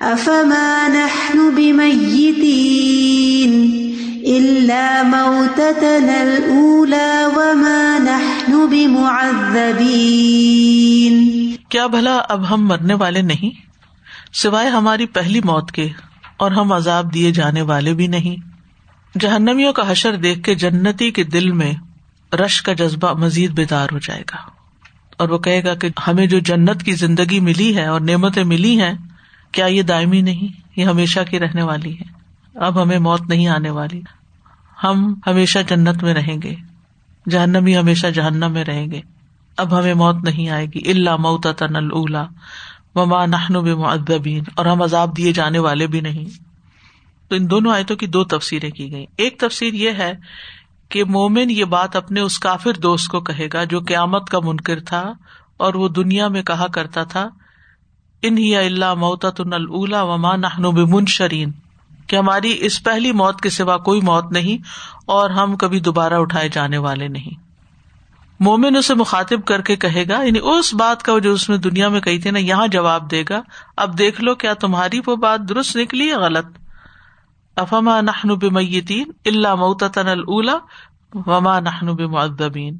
افما نحن بمیتین الا موتتنا الاولى وما نحن بمعذبین کیا بھلا اب ہم مرنے والے نہیں؟ سوائے ہماری پہلی موت کے اور ہم عذاب دیے جانے والے بھی نہیں۔ جہنمیوں کا حشر دیکھ کے جنتی کے دل میں رش کا جذبہ مزید بیدار ہو جائے گا۔ اور وہ کہے گا کہ ہمیں جو جنت کی زندگی ملی ہے اور نعمتیں ملی ہیں کیا یہ دائمی نہیں؟ یہ ہمیشہ کی رہنے والی ہے۔ اب ہمیں موت نہیں آنے والی۔ ہم ہمیشہ جنت میں رہیں گے۔ جہنمی ہمیشہ جہنم میں رہیں گے۔ اب ہمیں موت نہیں آئے گی۔ اللہ موت تن مما نہن معدبین اور ہم عذاب دیے جانے والے بھی نہیں۔ تو ان دونوں آیتوں کی دو تفسیریں کی گئی ایک تفسیر یہ ہے کہ مومن یہ بات اپنے اس کافر دوست کو کہے گا جو قیامت کا منکر تھا اور وہ دنیا میں کہا کرتا تھا ان ہی اللہ موت اللہ وما نہن بمنشرین، کہ ہماری اس پہلی موت کے سوا کوئی موت نہیں اور ہم کبھی دوبارہ اٹھائے جانے والے نہیں۔ مومن اسے مخاطب کر کے کہے گا یعنی اس بات کا جو اس میں دنیا میں کہی تھی نا، یہاں جواب دے گا، اب دیکھ لو کیا تمہاری وہ بات درست نکلی یا غلط۔ افما نہن بمیتین اللہ موتن اللہ وما نہن بمعذبین۔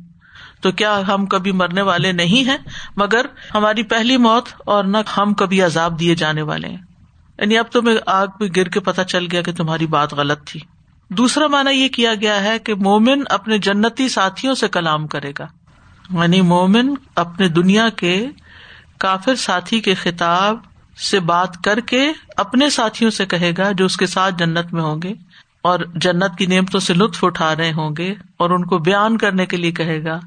تو کیا ہم کبھی مرنے والے نہیں ہیں؟ مگر ہماری پہلی موت اور نہ ہم کبھی عذاب دیے جانے والے ہیں۔ یعنی اب تمہیں آگ پہ گر کے پتہ چل گیا کہ تمہاری بات غلط تھی۔ دوسرا مانا یہ کیا گیا ہے کہ مومن اپنے جنتی ساتھیوں سے کلام کرے گا۔ یعنی مومن اپنے دنیا کے کافر ساتھی کے خطاب سے بات کر کے اپنے ساتھیوں سے کہے گا جو اس کے ساتھ جنت میں ہوں گے۔ اور جنت کی نعمتوں سے لطف اٹھا رہے ہوں گے اور ان کو بیان کرنے کے لیے کہے گا۔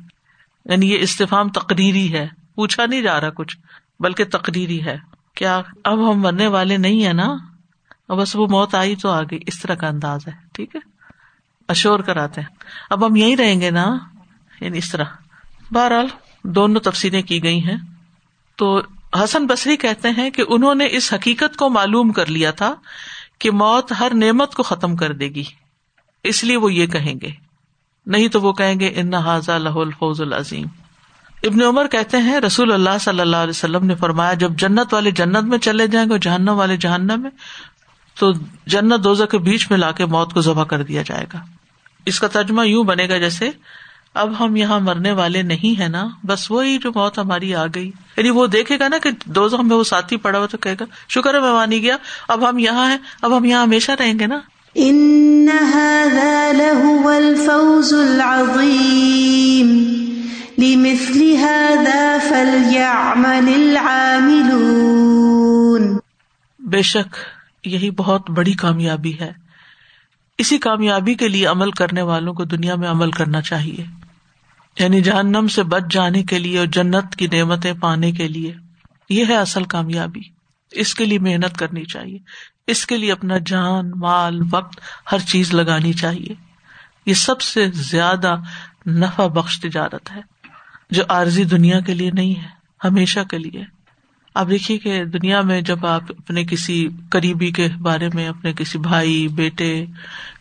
یعنی یہ استفام تقریری ہے۔ پوچھا نہیں جا رہا کچھ، بلکہ تقریری ہے۔ کیا اب ہم مرنے والے نہیں ہے نا؟ بس وہ موت آئی تو آ گئی اس طرح کا انداز ہے، ٹھیک ہے؟ اشور کراتے ہیں۔ اب ہم یہی رہیں گے نا؟ یعنی اس طرح۔ بہرحال دونوں تفصیلیں کی گئی ہیں۔ تو حسن بصری کہتے ہیں کہ انہوں نے اس حقیقت کو معلوم کر لیا تھا کہ موت ہر نعمت کو ختم کر دے گی۔ اس لیے وہ یہ کہیں گے۔ نہیں تو وہ کہیں گے، ان حاضہ لہ الفوز العظیم ابن عمر کہتے ہیں، رسول اللہ صلی اللہ علیہ وسلم نے فرمایا، جب جنت والے جنت میں چلے جائیں گے جہنم والے جہنم میں، تو جنت دوزہ کے بیچ میں لا کے موت کو ذبح کر دیا جائے گا۔ اس کا ترجمہ یوں بنے گا جیسے، اب ہم یہاں مرنے والے نہیں ہے نا، بس وہی جو موت ہماری آ گئی۔ یعنی وہ دیکھے گا نا کہ دوزہ میں وہ ساتھی پڑا ہوا تو کہے گا، شکر ہے، میں مانی گیا، اب ہم یہاں ہیں، اب ہم یہاں ہمیشہ رہیں گے نا؟ بے شک یہی بہت بڑی کامیابی ہے. اسی کامیابی کے لیے عمل کرنے والوں کو دنیا میں عمل کرنا چاہیے. یعنی جہنم سے بچ جانے کے لیے اور جنت کی نعمتیں پانے کے لیے. یہ ہے اصل کامیابی. اس کے لیے محنت کرنی چاہیے. اس کے لیے اپنا جان، مال، وقت، ہر چیز لگانی چاہیے۔ یہ سب سے زیادہ نفع بخش تجارت ہے، جو عارضی دنیا کے لیے نہیں ہے، ہمیشہ کے لیے۔ آپ دیکھیے کہ دنیا میں جب آپ اپنے کسی قریبی کے بارے میں، اپنے کسی بھائی، بیٹے،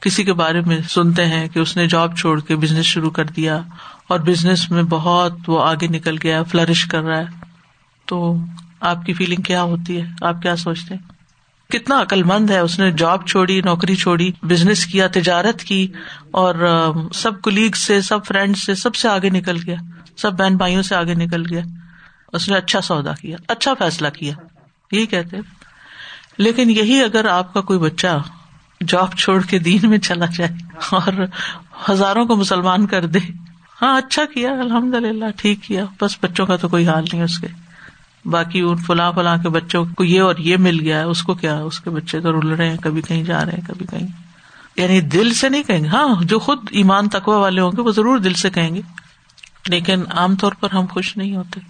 کسی کے بارے میں سنتے ہیں کہ اس نے جاب چھوڑ کے بزنس شروع کر دیا اور بزنس میں بہت وہ آگے نکل گیا فلرش کر رہا ہے، تو آپ کی فیلنگ کیا ہوتی ہے؟ آپ کیا سوچتے ہیں؟ کتنا عقل مند ہے، اس نے جاب چھوڑی، نوکری چھوڑی بزنس کیا، تجارت کی، اور سب کلیگ سے، سب فرینڈ سے، سب سے آگے نکل گیا۔ سب بہن بھائیوں سے آگے نکل گیا۔ اس نے اچھا سودا کیا اچھا فیصلہ کیا۔ یہی کہتے لیکن یہی اگر آپ کا کوئی بچہ جاب چھوڑ کے دین میں چلا جائے اور ہزاروں کو مسلمان کر دے۔ ہاں اچھا کیا الحمد للہ ٹھیک کیا۔ بس بچوں کا تو کوئی حال نہیں اس کے۔ باقی ان فلاں فلاں کے بچوں کو یہ اور یہ مل گیا ہے، اس کو کیا، اس کے بچے تو رول رہے ہیں، کبھی کہیں جا رہے ہیں، کبھی کہیں۔ یعنی دل سے نہیں کہیں گے۔ ہاں جو خود ایمان تقوا والے ہوں گے، وہ ضرور دل سے کہیں گے۔ لیکن عام طور پر ہم خوش نہیں ہوتے۔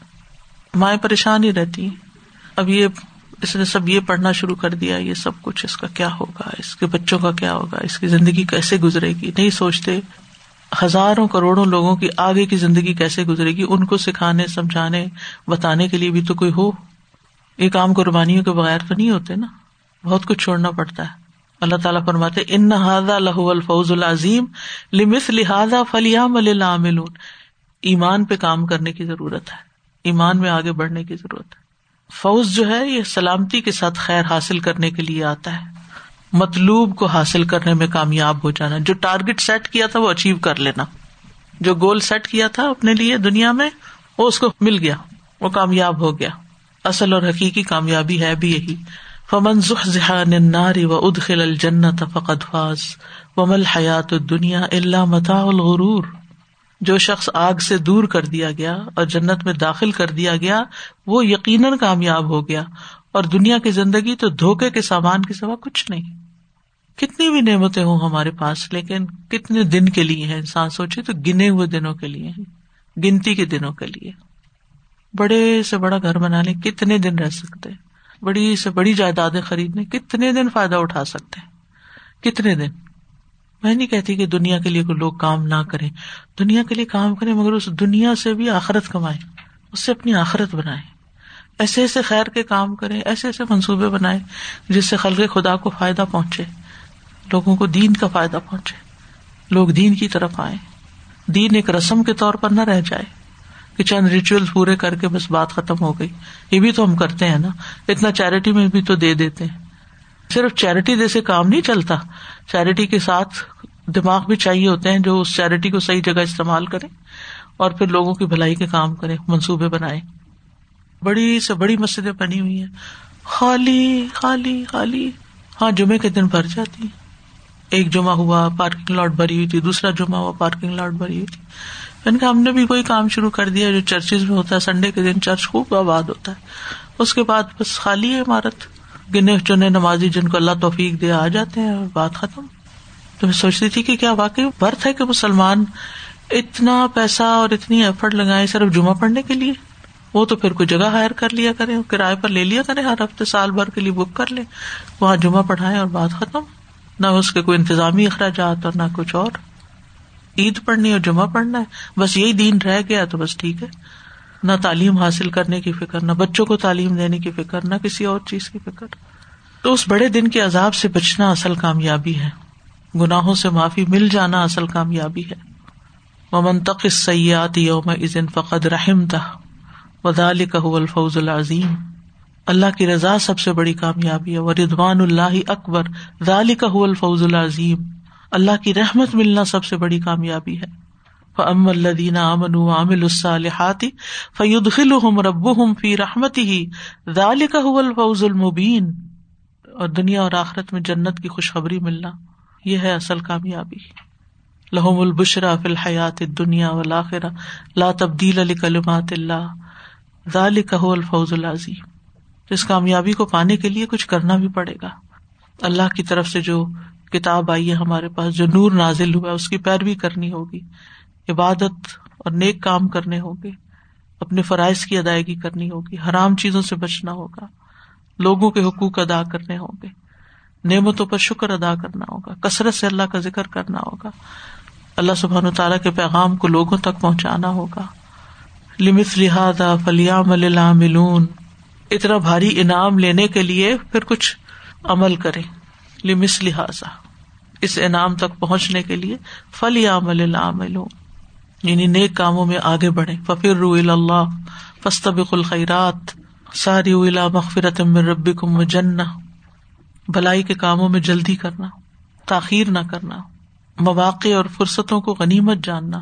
مائیں پریشان ہی رہتی اب یہ، اس نے سب یہ پڑھنا شروع کر دیا، یہ سب کچھ اس کا کیا ہوگا؟ اس کے بچوں کا کیا ہوگا؟ اس کی زندگی کیسے گزرے گی؟ نہیں سوچتے ہزاروں کروڑوں لوگوں کی آگے کی زندگی کیسے گزرے گی؟ ان کو سکھانے، سمجھانے، بتانے کے لیے بھی تو کوئی ہو۔ یہ کام قربانیوں کے بغیر تو نہیں ہوتے نا۔ بہت کچھ چھوڑنا پڑتا ہے۔ اللہ تعالیٰ فرماتے ان نہ لہ الفوز العظیم لمس لہٰذا فلیام ایمان پہ کام کرنے کی ضرورت ہے۔ ایمان میں آگے بڑھنے کی ضرورت ہے۔ فوج جو ہے، یہ سلامتی کے ساتھ خیر حاصل کرنے کے لیے آتا ہے۔ مطلوب کو حاصل کرنے میں کامیاب ہو جانا جو ٹارگیٹ سیٹ کیا تھا وہ اچیو کر لینا جو گول سیٹ کیا تھا اپنے لیے دنیا میں وہ اس کو مل گیا وہ کامیاب ہو گیا اصل اور حقیقی کامیابی ہے بھی یہی فمن ناری و ادخل الجنت فقد فاز ومل حیات دنیا اللہ متا الغرور جو شخص آگ سے دور کر دیا گیا اور جنت میں داخل کر دیا گیا وہ یقیناً کامیاب ہو گیا اور دنیا کی زندگی تو دھوکے کے سامان کے سوا کچھ نہیں کتنی بھی نعمتیں ہوں ہمارے پاس، لیکن کتنے دن کے لیے ہیں، انسان سوچے تو گنے ہوئے دنوں کے لیے گنتی کے دنوں کے لیے۔ بڑے سے بڑا گھر بنا لیں کتنے دن رہ سکتے بڑی سے بڑی جائیدادیں خریدنے کتنے دن فائدہ اٹھا سکتے ہیں؟ کتنے دن؟ میں نہیں کہتی کہ دنیا کے لیے کوئی لوگ کام نہ کرے دنیا کے لیے کام کرے مگر اس دنیا سے بھی آخرت کمائے اس سے اپنی آخرت بنائے ایسے ایسے خیر کے کام کرے ایسے ایسے منصوبے بنائے جس سے خلق خدا کو فائدہ پہنچے۔ لوگوں کو دین کا فائدہ پہنچے۔ لوگ دین کی طرف آئے دین ایک رسم کے طور پر نہ رہ جائے کہ چند ریچول پورے کر کے بس بات ختم ہو گئی۔ یہ بھی تو ہم کرتے ہیں نا۔ اتنا چیریٹی میں بھی تو دے دیتے ہیں۔ صرف چیریٹی جیسے کام نہیں چلتا۔ چیریٹی کے ساتھ دماغ بھی چاہیے ہوتے ہیں جو اس چیریٹی کو صحیح جگہ استعمال کرے اور پھر لوگوں کی بھلائی کے کام کرے، منصوبے بنائے۔ بڑی سے بڑی مسجدیں بنی ہوئی ہیں۔ خالی خالی خالی۔ ہاں جمعے کے دن بھر جاتی ایک جمعہ ہوا پارکنگ لاٹ بھری ہوئی تھی، دوسرا جمعہ ہوا پارکنگ لاٹ بھری ہوئی تھی۔ یعنی کہ ہم نے بھی کوئی کام شروع کر دیا جو چرچز میں ہوتا ہے۔ سنڈے کے دن چرچ خوب آباد ہوتا ہے۔ اس کے بعد بس خالی ہے عمارت۔ گنے چنے نمازی جن کو اللہ توفیق دیا آ جاتے ہیں اور بات ختم۔ تو میں سوچتی تھی کہ کیا واقعی برتھ ہے کہ مسلمان اتنا پیسہ اور اتنی ایفرٹ لگائے صرف جمعہ پڑھنے کے لیے؟ وہ تو پھر کوئی جگہ ہائر کر لیا کرے کرائے پر لے لیا کرے ہر ہفتے سال بھر کے لیے بک کر لے وہاں جمعہ پڑھائے اور بات ختم۔ نہ اس کے کوئی انتظامی اخراجات اور نہ کچھ اور۔ عید پڑھنی اور جمعہ پڑھنا ہے۔ بس یہی دین رہ گیا تو بس ٹھیک ہے۔ نہ تعلیم حاصل کرنے کی فکر، نہ بچوں کو تعلیم دینے کی فکر، نہ کسی اور چیز کی فکر۔ تو اس بڑے دن کے عذاب سے بچنا اصل کامیابی ہے۔ گناہوں سے معافی، مل جانا اصل کامیابی ہے۔ ممن تق سیات یوم ازن فقد رحم تھا ودال کہ الفوز العظیم اللہ کی رضا سب سے بڑی کامیابی ہے وہ ردوان اللہ اکبر ذالی کہ الفوز العظیم۔ اللہ کی رحمت ملنا سب سے بڑی کامیابی ہے۔ ام الدین امن عامل الصالحات فیدخلهم ربهم فی رحمت ہی ذالک هو الفوز المبین اور دنیا اور آخرت میں جنت کی خوشخبری ملنا، یہ ہے اصل کامیابی۔ لہم البشرا فی الحیات الدنیا والآخرہ لا تبدیل لکلمات اللہ ذالک هو الفوز العظیم اس کامیابی کو پانے کے لیے کچھ کرنا بھی پڑے گا۔ اللہ کی طرف سے جو کتاب آئی ہے ہمارے پاس، جو نور نازل ہوا اس کی پیروی کرنی ہوگی، عبادت اور نیک کام کرنے ہوں گے اپنے فرائض کی ادائیگی کرنی ہوگی، حرام چیزوں سے بچنا ہوگا، لوگوں کے حقوق ادا کرنے ہوں گے نعمتوں پر شکر ادا کرنا ہوگا، کثرت سے اللہ کا ذکر کرنا ہوگا۔ اللہ سبحان تعالیٰ کے پیغام کو لوگوں تک پہنچانا ہوگا۔ لمس لہٰذا فلیام ملون اتنا بھاری انعام لینے کے لیے پھر کچھ عمل کرے لمس لہٰذا۔ اس انعام تک پہنچنے کے لیے فل یا عمل یعنی نیک کاموں میں آگے بڑھے ففر رو اللہ فستبق الخیرات ساری الا مغفرت من ربکم جن بھلائی کے کاموں میں جلدی کرنا۔ تاخیر نہ کرنا۔ مواقع اور فرصتوں کو غنیمت جاننا۔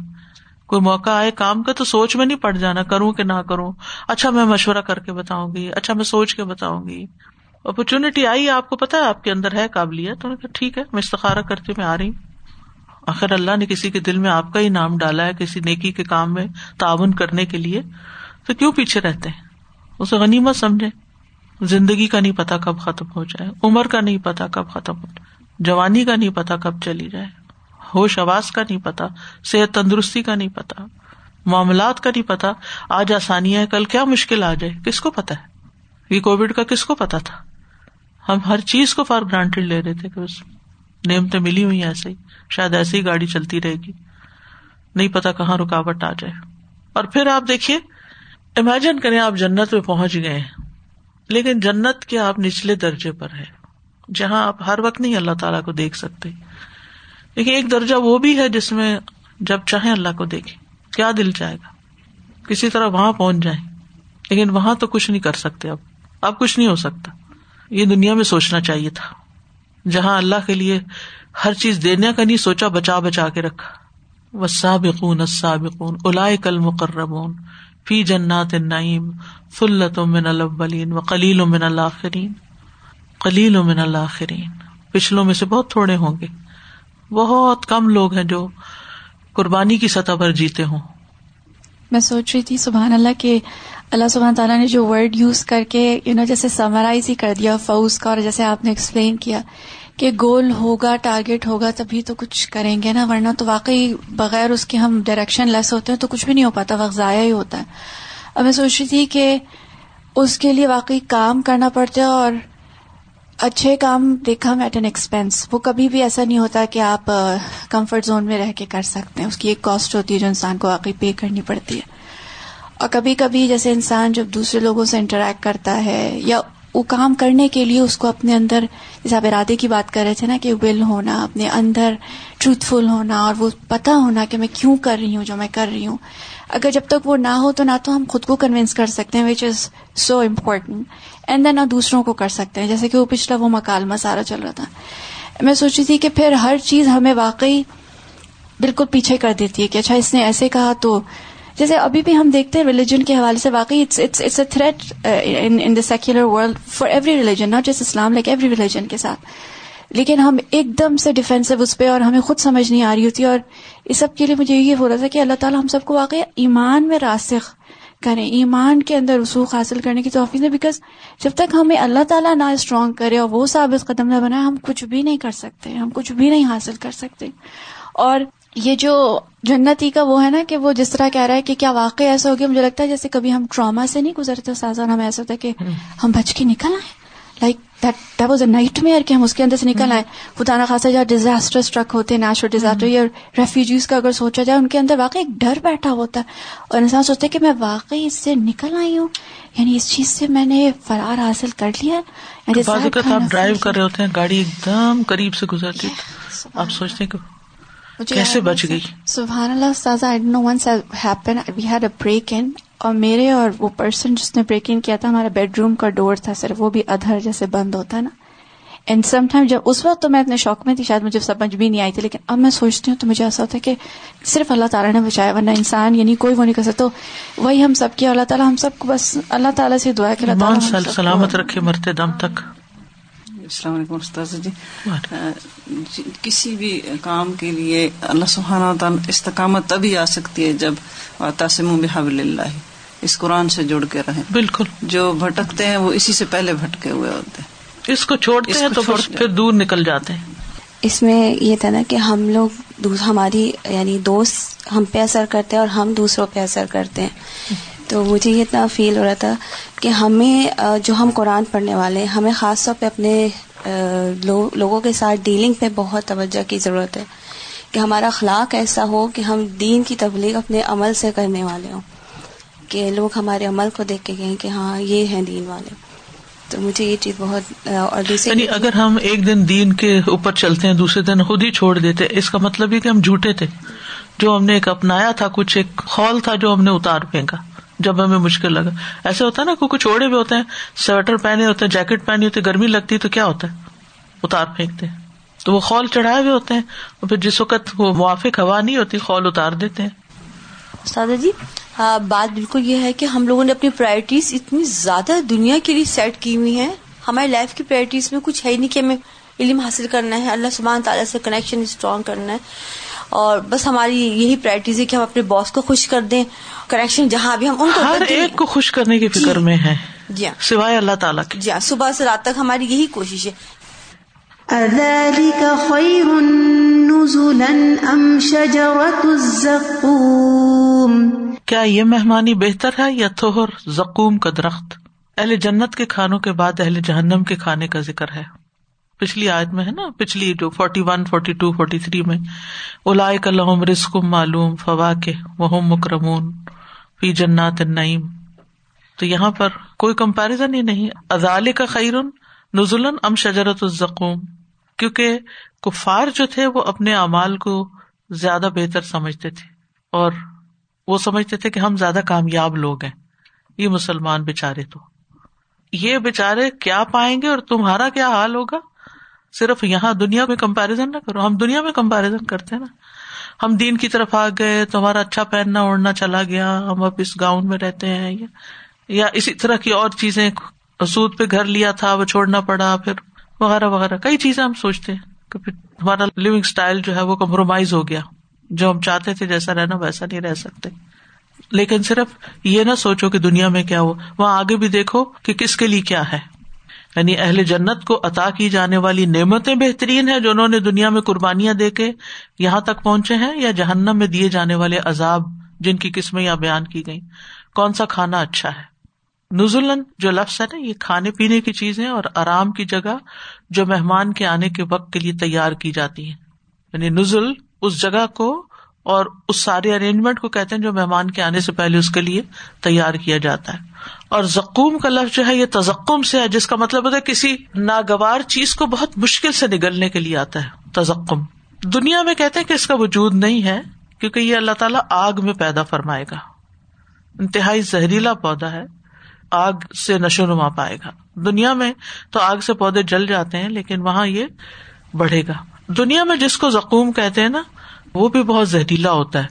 کوئی موقع آئے کام کا تو سوچ میں نہیں پڑ جانا، کروں کہ نہ کروں۔ اچھا میں مشورہ کر کے بتاؤں گی اچھا میں سوچ کے بتاؤں گی۔ اپرچونٹی آئی، آپ کو پتا ہے، آپ کے اندر ہے قابلیت؟ ٹھیک ہے، میں استخارا کرتی میں آ رہی ہوں۔ آخر اللہ نے کسی کے دل میں آپ کا ہی نام ڈالا ہے، کسی نیکی کے کام میں تعاون کرنے کے لیے۔ تو کیوں پیچھے رہتے ہیں؟ اسے غنیمت سمجھے زندگی کا نہیں پتا کب ختم ہو جائے، عمر کا نہیں پتا کب ختم ہو جائے، جوانی کا نہیں پتا کب چلی جائے۔ ہوش آواز کا نہیں پتا، صحت تندرستی کا نہیں پتا، معاملات کا نہیں پتا، آج آسانیاں کل کیا مشکل آ جائے، کس کو پتا ہے؟ یہ کووڈ کا کس کو پتا تھا؟ ہم ہر چیز کو فار گرانٹیڈ لے رہے تھے کہ بس نعمتیں ملی ہوئی ایسے ہی، شاید ایسے ہی گاڑی چلتی رہے گی۔ نہیں پتا کہاں رکاوٹ آ جائے۔ اور پھر آپ دیکھیے امیجن کریں آپ جنت میں پہنچ گئے لیکن جنت کے آپ نچلے درجے پر ہے جہاں آپ ہر وقت نہیں اللہ تعالیٰ کو دیکھ سکتے۔ لیکن ایک درجہ وہ بھی ہے جس میں جب چاہیں اللہ کو دیکھے کیا دل چاہے گا؟ کسی طرح وہاں پہنچ جائیں۔ لیکن وہاں تو کچھ نہیں کر سکتے اب۔ اب کچھ نہیں ہو سکتا۔ یہ دنیا میں سوچنا چاہیے تھا۔ جہاں اللہ کے لیے ہر چیز دینے کا نہیں، سوچا بچا بچا کے رکھا۔ وہ سابقون السابقون الا المقربون۔ فی جنات النعیم فلت من الاولین و قلیل من الاخرین قلیل من الاخرین پچھلوں میں سے بہت تھوڑے ہوں گے۔ بہت کم لوگ ہیں جو قربانی کی سطح پر جیتے ہوں۔ میں سوچ رہی تھی، سبحان اللہ کہ اللہ سبحان تعالیٰ نے جو ورڈ یوز کر کے یو نو جیسے سمرائز ہی کر دیا، فوز کا، اور جیسے آپ نے ایکسپلین کیا کہ گول ہوگا ٹارگیٹ ہوگا، تبھی تو کچھ کریں گے نا، ورنہ تو واقعی بغیر اس کے ہم ڈائریکشن لیس ہوتے ہیں تو کچھ بھی نہیں ہو پاتا، وقت ضائع ہی ہوتا ہے۔ اب میں سوچ رہی تھی کہ اس کے لیے واقعی کام کرنا پڑتا ہے اور اچھے کام دیکھا ایٹ این ایکسپینس وہ کبھی بھی ایسا نہیں ہوتا کہ آپ کمفرٹ زون میں رہ کے کر سکتے ہیں۔ اس کی ایک کاسٹ ہوتی ہے جو انسان کو واقعی پے کرنی پڑتی ہے۔ اور کبھی کبھی جیسے انسان جب دوسرے لوگوں سے انٹریکٹ کرتا ہے یا وہ کام کرنے کے لیے اس کو اپنے اندر، جیسے آپ ارادے کی بات کر رہے تھے نا کہ ول ہونا، اپنے اندر ٹروتھ فل ہونا اور وہ پتا ہونا کہ میں کیوں کر رہی ہوں، جو میں کر رہی ہوں۔ اگر جب تک وہ نہ ہو تو نہ تو ہم خود کو کنوینس کر سکتے ہیں وچ از سو امپورٹنٹ اینڈ دین نہ دوسروں کو کر سکتے ہیں، جیسے کہ وہ پچھلا وہ مکالمہ سارا چل رہا تھا۔ میں سوچی تھی کہ پھر ہر چیز ہمیں واقعی بالکل پیچھے کر دیتی ہے کہ اچھا اس نے ایسے کہا تو جیسے ابھی بھی ہم دیکھتے ہیں ریلیجن کے حوالے سے واقعی it's a threat in the secular world for every religion not جس اسلام لائک ایوری ریلیجن کے ساتھ۔ لیکن ہم ایک دم سے ڈیفینسو اس پہ اور ہمیں خود سمجھ نہیں آ رہی ہوتی اور اس سب کے لیے مجھے یہ ہو رہا تھا کہ اللہ تعالیٰ ہم سب کو واقعی ایمان میں راسخ کریں ایمان کے اندر رسوخ حاصل کرنے کی توفیق ہے بیکاز جب تک ہمیں اللہ تعالیٰ نہ اسٹرانگ کرے اور وہ ثابت قدم نہ بنائے ہم کچھ بھی نہیں کر سکتے ہم کچھ بھی نہیں حاصل کر سکتے۔ اور یہ جو جنتی کا وہ ہے نا کہ وہ جس طرح کہہ رہا ہے کہ کیا واقع ایسا ہو گیا مجھے لگتا ہے جیسے کبھی ہم ٹراما سے نہیں گزرتے سازان ہمیں ایسا ہوتا ہے کہ ہم بچ کے نکل آئے۔ Like that was a nightmare کہ ہم اس کے اندر سے نکل آئے۔ خدا نا خاصا جہاں ڈیزاسٹر اسٹرک ہوتے ہیں نیچرل ڈیزاسٹر یا ریفیوجیز کا اگر سوچا جائے ان کے اندر واقعی ایک ڈر بیٹھا ہوتا۔ ہے اور انسان سوچتا ہے کہ میں واقعی اس سے نکل آئی ہوں۔ یعنی اس چیز سے میں نے فرار حاصل کر لیا۔ آپ ڈرائیو کر رہے ہوتے ہیں گاڑی ایک دم قریب سے گزرتی۔ آپ سوچتے کہ کیسے بچ گئی؟ سبحان اللہ I know once happen we had a break in اور میرے اور وہ پرسن جس نے بریک ان کیا تھا ہمارا بیڈ روم کا ڈور تھا صرف وہ بھی ادھر جیسے بند ہوتا ہے نا۔ اینڈ سم ٹائم جب اس وقت تو میں اتنے شوق میں تھی شاید مجھے سمجھ بھی نہیں آئی تھی لیکن اب میں سوچتی ہوں تو مجھے ایسا ہوتا ہے کہ صرف اللہ تعالیٰ نے بچایا ورنہ انسان یعنی کوئی وہ نہیں کر سکتا۔ تو وہی ہم سب کی اللہ تعالیٰ ہم سب کو بس اللہ تعالیٰ سے دعا کہ سلامت رکھے مرتے دم تک۔ السلام علیکم استاذ جی۔ کسی بھی کام کے لیے اللہ سبحانہ استقامت تبھی آ سکتی ہے جب تاسم بحب اللہ۔ اس قرآن سے جڑ کے رہے بالکل۔ جو بھٹکتے ہیں وہ اسی سے پہلے بھٹکے ہوئے ہوتے ہیں۔ اس کو چھوڑتے ہیں تو پھر دور نکل جاتے ہیں۔ اس میں یہ تھا نا کہ ہم لوگ ہماری یعنی دوست ہم پہ اثر کرتے ہیں اور ہم دوسروں پہ اثر کرتے ہیں۔ تو مجھے یہ اتنا فیل ہو رہا تھا کہ ہمیں جو ہم قرآن پڑھنے والے ہیں ہمیں خاص طور پہ اپنے لوگوں کے ساتھ ڈیلنگ پہ بہت توجہ کی ضرورت ہے۔ کہ ہمارا اخلاق ایسا ہو کہ ہم دین کی تبلیغ اپنے عمل سے کرنے والے ہوں۔ کہ لوگ ہمارے عمل کو دیکھ کے کہیں کہ ہاں یہ ہیں دین والے۔ تو مجھے یہ چیز بہت اور دوسری یعنی اگر ہم ایک دن دین کے اوپر چلتے ہیں دوسرے دن خود ہی چھوڑ دیتے اس کا مطلب یہ کہ ہم جھوٹے تھے۔ جو ہم نے ایک اپنایا تھا کچھ ایک خول تھا جو ہم نے اتار پھینکا۔ جب ہمیں مشکل لگا۔ ایسا ہوتا ہے نا کچھ اوڑے بھی ہوتے ہیں سویٹر پہنے ہوتے ہیں جیکٹ پہنی ہوتی ہے گرمی لگتی ہے تو کیا ہوتا ہے؟ اتار پھینکتے۔ ہیں تو وہ خول چڑھائے ہوئے ہوتے ہیں اور پھر جس وقت وہ موافق ہوا نہیں ہوتی خول اتار دیتے ہیں۔ سادہ جی بات بالکل یہ ہے کہ ہم لوگوں نے اپنی پرائرٹیز اتنی زیادہ دنیا کے لیے سیٹ کی ہوئی ہیں۔ ہماری لائف کی پرائرٹیز میں کچھ ہے ہی نہیں کہ ہمیں علم حاصل کرنا ہے اللہ سبحان تعالیٰ سے کنیکشن اسٹرانگ کرنا ہے۔ اور بس ہماری یہی پریکٹس ہے کہ ہم اپنے باس کو خوش کر دیں۔ کریکشن جہاں بھی ہم ان کو ہر ایک کو خوش کرنے کی فکر میں ہے جی ہاں۔ سوائے اللہ تعالیٰ کی جی ہاں صبح سے رات تک ہماری یہی کوشش ہے۔ کیا یہ مہمانی بہتر ہے یا تھوہر زکوم کا درخت؟ اہل جنت کے کھانوں کے بعد اہل جہنم کے کھانے کا ذکر ہے۔ پچھلی آیت میں ہے نا، پچھلی جو forty one forty two forty three میں الاق الحم رسک معلوم فوا کے وہ مکرمون فی جنات نعیم تو یہاں پر کوئی کمپیرزن ہی نہیں ازال کا خیرن نزول ام شجرت الزقوم؟ کیونکہ کفار جو تھے وہ اپنے اعمال کو زیادہ بہتر سمجھتے تھے اور وہ سمجھتے تھے کہ ہم زیادہ کامیاب لوگ ہیں۔ یہ مسلمان بےچارے تو۔ یہ بےچارے کیا پائیں گے اور تمہارا کیا حال ہوگا؟ صرف یہاں دنیا میں کمپیرزن نہ کرو۔ ہم دنیا میں کمپیرزن کرتے ہیں نا۔ ہم دین کی طرف آ گئے، تمہارا اچھا پہننا اوڑھنا چلا گیا، ہم اب اس گاؤں میں رہتے ہیں یا اسی طرح کی اور چیزیں، سود پہ گھر لیا تھا، وہ چھوڑنا پڑا، پھر وغیرہ وغیرہ۔ کئی چیزیں ہم سوچتے ہیں کہ پھر ہمارا لونگ اسٹائل جو ہے وہ کمپرومائز ہو گیا۔ جو ہم چاہتے تھے جیسا رہنا ویسا نہیں رہ سکتے۔ لیکن صرف یہ نہ سوچو کہ دنیا میں کیا ہو، وہاں آگے بھی دیکھو کہ کس کے لیے کیا ہے۔ یعنی اہل جنت کو عطا کی جانے والی نعمتیں بہترین ہے جو انہوں نے دنیا میں قربانیاں دے کے یہاں تک پہنچے ہیں یا جہنم میں دیے جانے والے عذاب جن کی قسمیں یا بیان کی گئی کون سا کھانا اچھا ہے؟ نزلن جو لفظ ہے نا، یہ کھانے پینے کی چیزیں اور آرام کی جگہ جو مہمان کے آنے کے وقت کے لیے تیار کی جاتی ہے یعنی نزل اس جگہ کو اور اس سارے ارینجمنٹ کو کہتے ہیں جو مہمان کے آنے سے پہلے اس کے لیے تیار کیا جاتا ہے۔ اور زکوم کا لفظ جو ہے یہ تزکم سے ہے، جس کا مطلب ہوتا ہے کسی ناگوار چیز کو بہت مشکل سے نگلنے کے لیے آتا ہے۔ تزکم دنیا میں کہتے ہیں کہ اس کا وجود نہیں ہے، کیونکہ یہ اللہ تعالیٰ آگ میں پیدا فرمائے گا۔ انتہائی زہریلا پودا ہے، آگ سے نشو نما پائے گا۔ دنیا میں تو آگ سے پودے جل جاتے ہیں، لیکن وہاں یہ بڑھے گا۔ دنیا میں جس کو زکوم کہتے ہیں نا، وہ بھی بہت زہریلا ہوتا ہے۔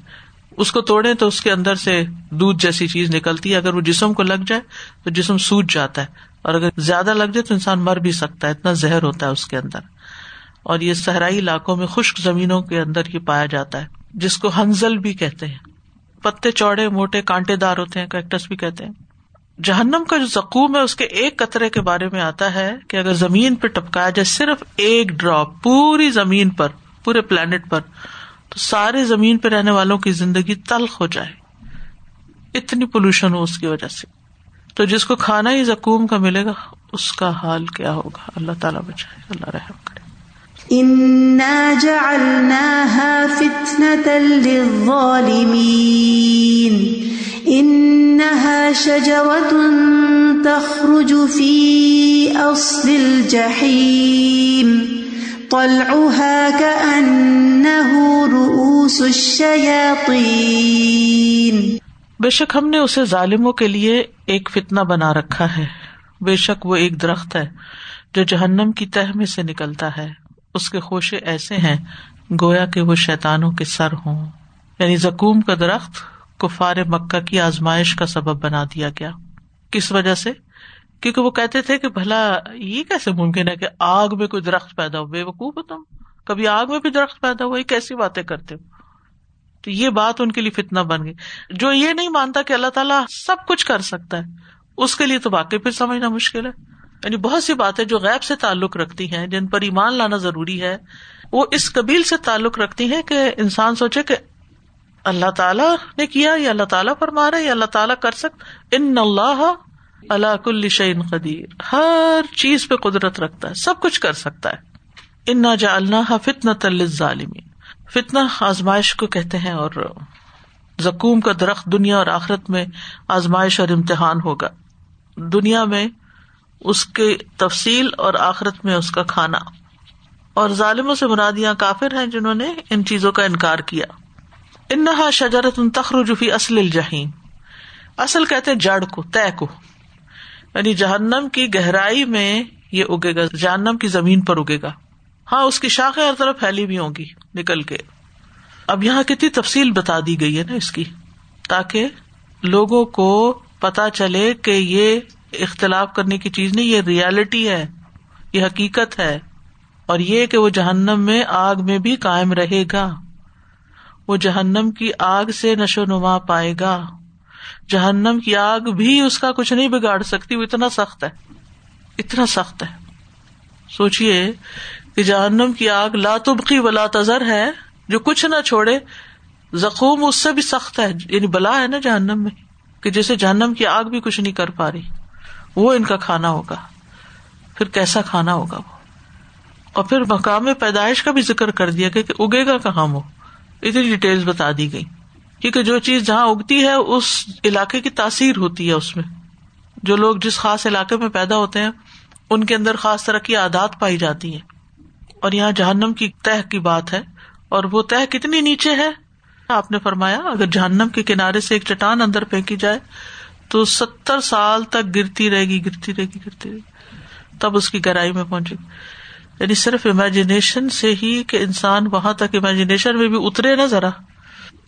اس کو توڑے تو اس کے اندر سے دودھ جیسی چیز نکلتی ہے۔ اگر وہ جسم کو لگ جائے تو جسم سوج جاتا ہے۔ اور اگر زیادہ لگ جائے تو انسان مر بھی سکتا ہے۔ اتنا زہر ہوتا ہے اس کے اندر۔ اور یہ صحرائی علاقوں میں خشک زمینوں کے اندر یہ پایا جاتا ہے، جس کو ہنزل بھی کہتے ہیں۔ پتے چوڑے موٹے کانٹے دار ہوتے ہیں کیکٹس بھی کہتے ہیں۔ جہنم کا جو زکوم ہے اس کے ایک قطرے کے بارے میں آتا ہے کہ اگر زمین پہ ٹپکایا جائے صرف ایک ڈراپ پوری زمین پر، پورے پلانٹ پر، تو سارے زمین پہ رہنے والوں کی زندگی تلخ ہو جائے اتنی پولوشن ہو اس کی وجہ سے۔ تو جس کو کھانا ہی زکوم کا ملے گا، اس کا حال کیا ہوگا؟ اللہ تعالیٰ بچائے، اللہ رحم کرے۔ شجرة تخرج في أصل الجحيم طلعها كأنه رؤوس الشياطين بے شک ہم نے اسے ظالموں کے لیے ایک فتنا بنا رکھا ہے۔ بے شک وہ ایک درخت ہے جو جہنم کی تہ میں سے نکلتا ہے۔ اس کے خوشے ایسے ہیں گویا کہ وہ شیتانوں کے سر ہوں۔ یعنی زکوم کا درخت کفار مکہ کی آزمائش کا سبب بنا دیا گیا۔ کس وجہ سے؟ کیونکہ وہ کہتے تھے کہ بھلا یہ کیسے ممکن ہے کہ آگ میں کوئی درخت پیدا ہو؟ بے وقوف ہو تم۔ کبھی آگ میں بھی درخت پیدا ہوا، یہ کیسی باتیں کرتے ہو؟ تو یہ بات ان کے لیے فتنا بن گئی۔ جو یہ نہیں مانتا کہ اللہ تعالیٰ سب کچھ کر سکتا ہے، اس کے لیے تو واقعی پھر سمجھنا مشکل ہے۔ یعنی بہت سی باتیں جو غیب سے تعلق رکھتی ہیں، جن پر ایمان لانا ضروری ہے، وہ اس قبیل سے تعلق رکھتی ہیں کہ انسان سوچے کہ اللہ تعالیٰ نے کیا، یا اللہ تعالیٰ فرما رہا یا اللہ تعالیٰ کر سکتا۔ ان اللہ اللہ کل شعین قدیر۔ ہر چیز پہ قدرت رکھتا ہے، سب کچھ کر سکتا ہے۔ ان جا اللہ فتن ظالمین فتنا آزمائش کو کہتے ہیں اور زکوم کا درخت دنیا اور آخرت میں آزمائش اور امتحان ہوگا۔ دنیا میں اس کی تفصیل اور آخرت میں اس کا کھانا۔ اور ظالموں سے مرادیاں کافر ہیں جنہوں نے ان چیزوں کا انکار کیا۔ انہا شجرت تخرجفی اصل الجہیم اصل کہتے جڑ کو، طے کو۔ یعنی جہنم کی گہرائی میں یہ اگے گا، جہنم کی زمین پر اگے گا۔ ہاں اس کی شاخیں ہر طرف پھیلی بھی ہوں گی نکل کے۔ اب یہاں کتنی تفصیل بتا دی گئی ہے نا اس کی، تاکہ لوگوں کو پتا چلے کہ یہ اختلاف کرنے کی چیز نہیں، یہ ریالٹی ہے، یہ حقیقت ہے۔ اور یہ کہ وہ جہنم میں آگ میں بھی قائم رہے گا۔ وہ جہنم کی آگ سے نشو نما پائے گا۔ جہنم کی آگ بھی اس کا کچھ نہیں بگاڑ سکتی، وہ اتنا سخت ہے۔ اتنا سخت ہے۔ سوچیے کہ جہنم کی آگ لاتبقی ولا تذر ہے، جو کچھ نہ چھوڑے، زخوم اس سے بھی سخت ہے۔ یعنی بلا ہے نا جہنم میں، کہ جیسے جہنم کی آگ بھی کچھ نہیں کر پا رہی۔ وہ ان کا کھانا ہوگا۔ پھر کیسا کھانا ہوگا وہ؟ اور پھر مقام پیدائش کا بھی ذکر کر دیا کہ اگے گا کہاں وہ؟ اتنی ڈیٹیل بتا دی گئی۔ کیونکہ جو چیز جہاں اگتی ہے، اس علاقے کی تاثیر ہوتی ہے اس میں۔ جو لوگ جس خاص علاقے میں پیدا ہوتے ہیں، ان کے اندر خاص طرح کی عادات پائی جاتی ہیں۔ اور یہاں جہنم کی تہ کی بات ہے۔ اور وہ تہ کتنی نیچے ہے؟ آپ نے فرمایا، اگر جہنم کے کنارے سے ایک چٹان اندر پھینکی جائے تو ستر سال تک گرتی رہے گی، گرتی رہے گی، گرتی رہے گی۔ تب اس کی گہرائی میں پہنچے گی۔ یعنی صرف امیجنیشن سے ہی کہ انسان وہاں تک امیجنیشن میں بھی اترے نا ذرا۔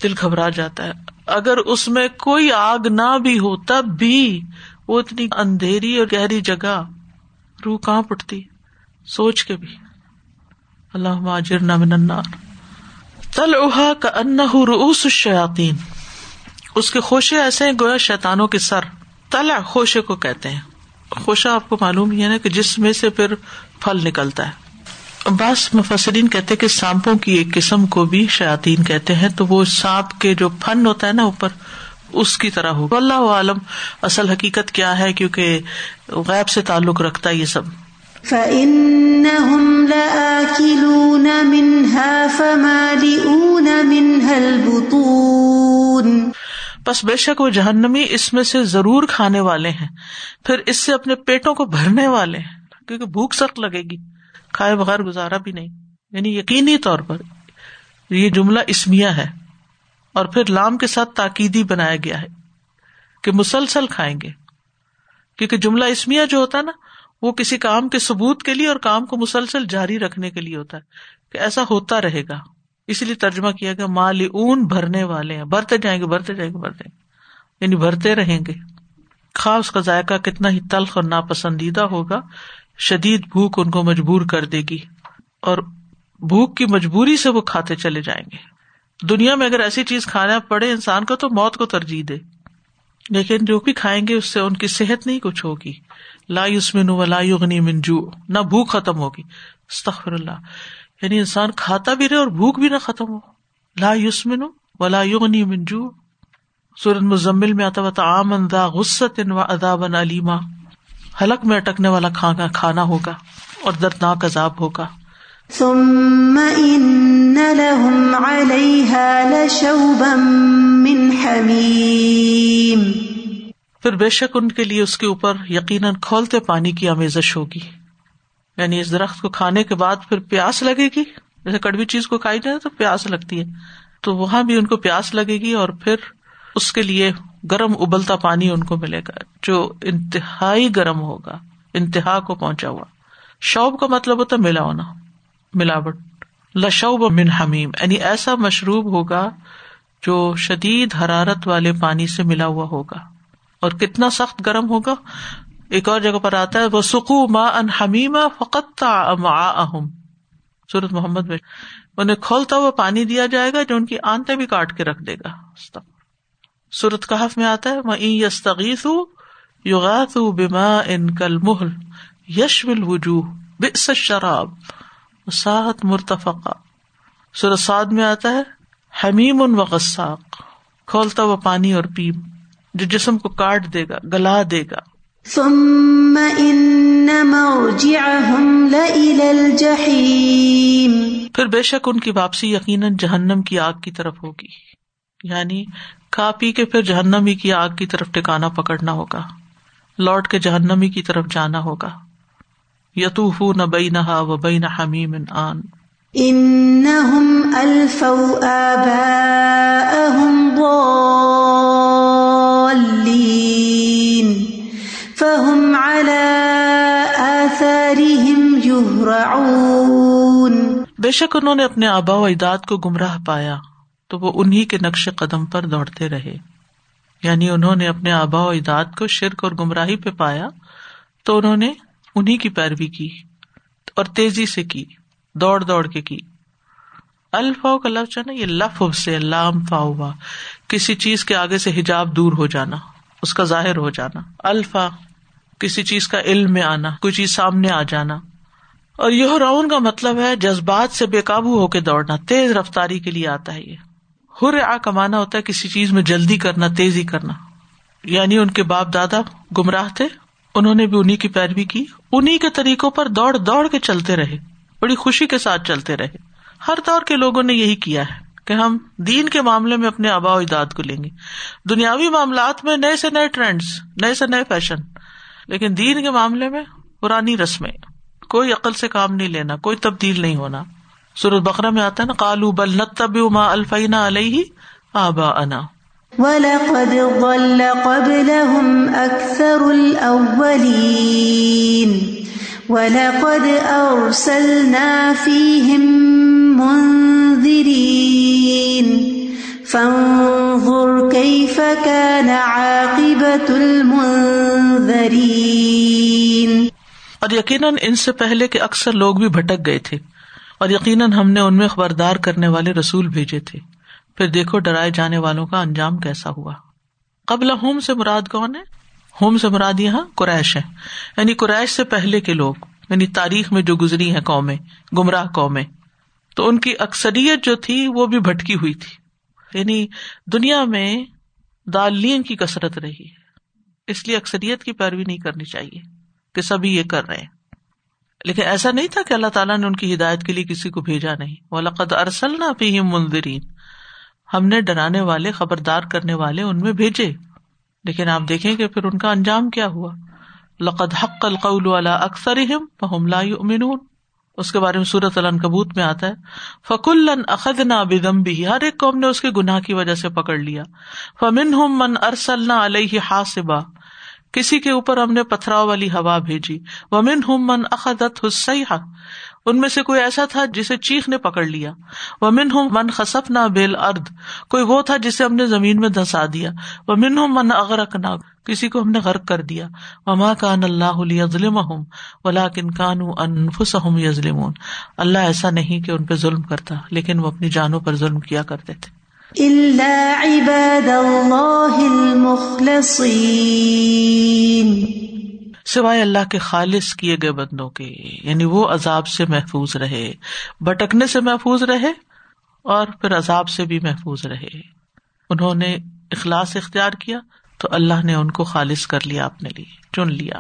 دل گھبرا جاتا ہے۔ اگر اس میں کوئی آگ نہ بھی ہو، تب بھی وہ اتنی اندھیری اور گہری جگہ روح کہاں پٹتی؟ سوچ کے بھی۔ اللہ ماجر النار۔ تل اوہا کا ان روس شیاتین اس کے خوشے ایسے ہیں گویا شیتانوں کے سر۔ تلا خوشے کو کہتے ہیں۔ خوشا آپ کو معلوم ہی ہے نا کہ جس میں سے پھر پھل نکلتا ہے۔ بعض مفسرین کہتے کہ سانپوں کی ایک قسم کو بھی شیاتین کہتے ہیں، تو وہ سانپ کے جو فن ہوتا ہے نا اوپر، اس کی طرح ہو اللہ عالم اصل حقیقت کیا ہے، کیونکہ غیب سے تعلق رکھتا ہے یہ سب۔ فَإِنَّهُمْ لَآكِلُونَ مِنْهَا فَمَالِئُونَ مِنْهَا الْبُطُونَ۔ بس بے شک وہ جہنمی اس میں سے ضرور کھانے والے ہیں۔ پھر اس سے اپنے پیٹوں کو بھرنے والے ہیں۔ کیونکہ بھوک سخت لگے گی۔ کھائے بغیر گزارا بھی نہیں۔ یعنی یقینی طور پر یہ جملہ اسمیا ہے۔ اور پھر لام کے ساتھ تاکیدی بنایا گیا ہے کہ مسلسل کھائیں گے۔ کیونکہ جملہ اسمیا جو ہوتا ہے نا، وہ کسی کام کے ثبوت کے لیے اور کام کو مسلسل جاری رکھنے کے لیے ہوتا ہے کہ ایسا ہوتا رہے گا۔ اسی لیے ترجمہ کیا گیا مالی اون بھرنے والے ہیں۔ بھرتے جائیں گے، بھرتے جائیں گے، بھرتے یعنی بھرتے رہیں گے۔ خاص کا ذائقہ کتنا ہی تلخ اور ناپسندیدہ ہوگا، شدید بھوک ان کو مجبور کر دے گی۔ اور بھوک کی مجبوری سے وہ کھاتے چلے جائیں گے۔ دنیا میں اگر ایسی چیز کھانا پڑے انسان کو، تو موت کو ترجیح دے۔ لیکن جو بھی کھائیں گے، اس سے ان کی صحت نہیں کچھ ہوگی۔ لا یوسمن و لا یغنی منجو نہ بھوک ختم ہوگی۔ استغفر اللہ۔ یعنی انسان کھاتا بھی رہے اور بھوک بھی نہ ختم ہو۔ لا یوسمن و لا یغنی منجو سورت مزمل میں آتا ہوا آمن دا غصت و ادابن علیما حلق میں اٹکنے والا کھانا کھانا ہوگا اور دردناک عذاب ہوگا۔ ثم ان لهم عليها لشوبا من حميم پھر بے شک ان کے لیے اس کے اوپر یقیناً کھولتے پانی کی آمیزش ہوگی۔ یعنی اس درخت کو کھانے کے بعد پھر پیاس لگے گی؟ جیسے کڑوی چیز کو کھائی جائے تو پیاس لگتی ہے۔ تو وہاں بھی ان کو پیاس لگے گی اور پھر اس کے لیے گرم ابلتا پانی ان کو ملے گا، جو انتہائی گرم ہوگا، انتہا کو پہنچا ہوا۔ شوب کا مطلب ہوتا ملا ہونا، ملاوٹ۔ لشوب من حمیم یعنی ایسا مشروب ہوگا جو شدید حرارت والے پانی سے ملا ہوا ہوگا۔ اور کتنا سخت گرم ہوگا؟ ایک اور جگہ پر آتا ہے، وہ سکو ما ان حمیم فقت سورت محمد میں انہیں کھولتا ہوا پانی دیا جائے گا جو ان کی آنتے بھی کاٹ کے رکھ دے گا۔ سورت کہف میں آتا ہے میں یستغیث یغاث بما ان کل محل یش وجوہ بس شراب ساحت مرتفقہ سورت سعد میں آتا ہے، حمیم ان و کھولتا ہوا پانی اور پیم جو جسم کو کاٹ دے گا، گلا دے گا۔ ثم ان مرجعهم لإلى الجحیم پھر بے شک ان کی واپسی یقیناً جہنم کی آگ کی طرف ہوگی. یعنی کھا پی کے پھر جہنمی کی آگ کی طرف ٹکانا پکڑنا ہوگا. لوٹ کے جہنمی کی طرف جانا ہوگا. یتوف نہ بئی نہ و بئی نہ حمیم آن. انہم الفوا آباءهم ضالین. فهم على آثارهم يهرعون. بے شک انہوں نے اپنے آبا و اجداد کو گمراہ پایا تو وہ انہیں کے نقش قدم پر دوڑتے رہے۔ یعنی انہوں نے اپنے آبا و اجداد کو شرک اور گمراہی پہ پایا تو انہوں نے انہیں کی پیروی کی اور تیزی سے کی، دوڑ دوڑ کے کی۔ الفا کا لفظ ہے نا، یہ لف سے لام فا ہوا۔ کسی چیز کے آگے سے حجاب دور ہو جانا، اس کا ظاہر ہو جانا۔ الفا کسی چیز کا علم میں آنا، کوئی چیز سامنے آ جانا۔ اور یہ راؤن کا مطلب ہے جذبات سے بے قابو ہو کے دوڑنا، تیز رفتاری کے لیے آتا ہے یہ۔ ہر آ کمانا ہوتا ہے کسی چیز میں جلدی کرنا، تیزی کرنا۔ یعنی ان کے باپ دادا گمراہ تھے، انہوں نے بھی انہیں کی پیروی کی۔ انہیں کے طریقوں پر دوڑ دوڑ کے چلتے رہے، بڑی خوشی کے ساتھ چلتے رہے۔ ہر دور کے لوگوں نے یہی کیا ہے کہ ہم دین کے معاملے میں اپنے آبا و اجداد کو لیں گے۔ دنیاوی معاملات میں نئے سے نئے ٹرینڈس نئے سے نئے فیشن لیکن دین کے معاملے میں پرانی رسمیں، کوئی عقل سے کام نہیں لینا، کوئی تبدیل نہیں ہونا۔ سورت بکرا میں آتا ہے نا کالو بل نتب ما الفینا علیہ آبا انا وَلَقَدْ ضَلَّ قَبْلَهُمْ أَكْثَرُ الْأَوَّلِينَ وَلَقَدْ أَرْسَلْنَا فِيهِمْ مُنذِرِينَ فَانظُرْ كَيْفَ كَانَ عَاقِبَةُ الْمُنذَرِينَ. اور یقیناً ان سے پہلے کے اکثر لوگ بھی بھٹک گئے تھے اور یقیناً ہم نے ان میں خبردار کرنے والے رسول بھیجے تھے۔ پھر دیکھو ڈرائے جانے والوں کا انجام کیسا ہوا۔ قبل ہوم سے مراد کون ہے؟ ہوم سے مراد یہاں قریش ہے۔ یعنی قریش سے پہلے کے لوگ یعنی تاریخ میں جو گزری ہے قومیں، گمراہ قومیں، تو ان کی اکثریت جو تھی وہ بھی بھٹکی ہوئی تھی۔ یعنی دنیا میں دالین کی کثرت رہی اس لیے اکثریت کی پیروی نہیں کرنی چاہیے کہ سبھی یہ کر رہے ہیں۔ لیکن ایسا نہیں تھا کہ اللہ تعالیٰ نے ان کی ہدایت کے لیے کسی کو بھیجا نہیں۔ وہ لقد ارسل نہ پی منظرین ہم نے ڈرانے والے، خبردار کرنے والے ان میں بھیجے۔ لیکن آپ دیکھیں کہ پھر ان کا انجام کیا ہوا۔ لقد حق القول والا اکثر اس کے بارے میں سورت کبوت میں آتا ہے۔ فکل اخد نہ بدم بھی ہر ایک قوم نے اس کے گناہ کی وجہ سے پکڑ لیا۔ فمن ہم من ارسل نہ علیہ حاصبہ کسی کے اوپر ہم نے پتھراؤ والی ہوا بھیجی۔ ومن ہم من اخدت حسیہ ان میں سے کوئی ایسا تھا جسے چیخ نے پکڑ لیا۔ ومن ہم من خسف نہ بیل ارد کوئی وہ تھا جسے ہم نے زمین میں دھسا دیا۔ ومن ہم من اغرق نہ کسی کو ہم نے غرق کر دیا۔ وما کان اللہ ظلم ہوں ولا کن کان انفس ہم یزلم اللہ ایسا نہیں کہ ان پہ ظلم کرتا، لیکن وہ اپنی جانوں پر ظلم کیا کرتے تھے۔ سوائے اللہ کے خالص کیے گئے بندوں کے یعنی وہ عذاب سے محفوظ رہے، بھٹکنے سے محفوظ رہے اور پھر عذاب سے بھی محفوظ رہے۔ انہوں نے اخلاص اختیار کیا تو اللہ نے ان کو خالص کر لیا اپنے لیے چن لیا۔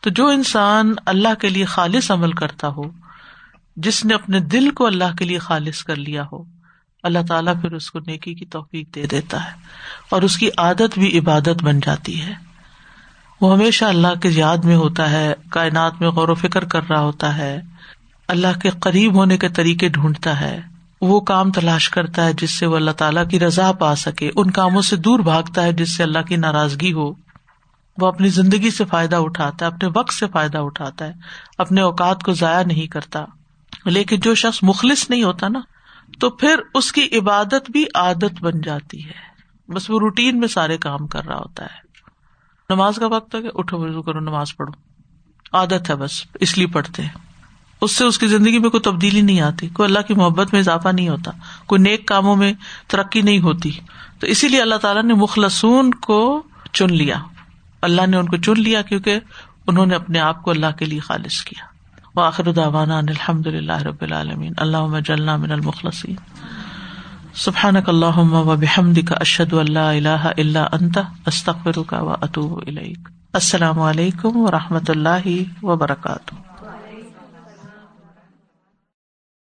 تو جو انسان اللہ کے لیے خالص عمل کرتا ہو، جس نے اپنے دل کو اللہ کے لیے خالص کر لیا ہو، اللہ تعالیٰ پھر اس کو نیکی کی توفیق دے دیتا ہے اور اس کی عادت بھی عبادت بن جاتی ہے۔ وہ ہمیشہ اللہ کے یاد میں ہوتا ہے، کائنات میں غور و فکر کر رہا ہوتا ہے۔ اللہ کے قریب ہونے کے طریقے ڈھونڈتا ہے۔ وہ کام تلاش کرتا ہے جس سے وہ اللہ تعالیٰ کی رضا پا سکے۔ ان کاموں سے دور بھاگتا ہے جس سے اللہ کی ناراضگی ہو۔ وہ اپنی زندگی سے فائدہ اٹھاتا ہے، اپنے وقت سے فائدہ اٹھاتا ہے۔ اپنے اوقات کو ضائع نہیں کرتا۔ لیکن جو شخص مخلص نہیں ہوتا نا، تو پھر اس کی عبادت بھی عادت بن جاتی ہے۔ بس وہ روٹین میں سارے کام کر رہا ہوتا ہے۔ نماز کا وقت ہے کہ اٹھو وضو کرو، نماز پڑھو۔ عادت ہے بس، اس لیے پڑھتے ہیں۔ اس سے اس کی زندگی میں کوئی تبدیلی نہیں آتی، کوئی اللہ کی محبت میں اضافہ نہیں ہوتا، کوئی نیک کاموں میں ترقی نہیں ہوتی۔ تو اسی لیے اللہ تعالیٰ نے مخلصون کو چن لیا۔ اللہ نے ان کو چن لیا کیونکہ انہوں نے اپنے آپ کو اللہ کے لیے خالص کیا۔ واخر داوانا الحمد للہ رب العالمین۔ اللہ جلنا من المخلصین۔ سبحان اللہم و بحمدک اشہد اللہ الہ الا انت، استغفرک و اتوب السلام علیکم و رحمۃ اللہ وبرکاتہ۔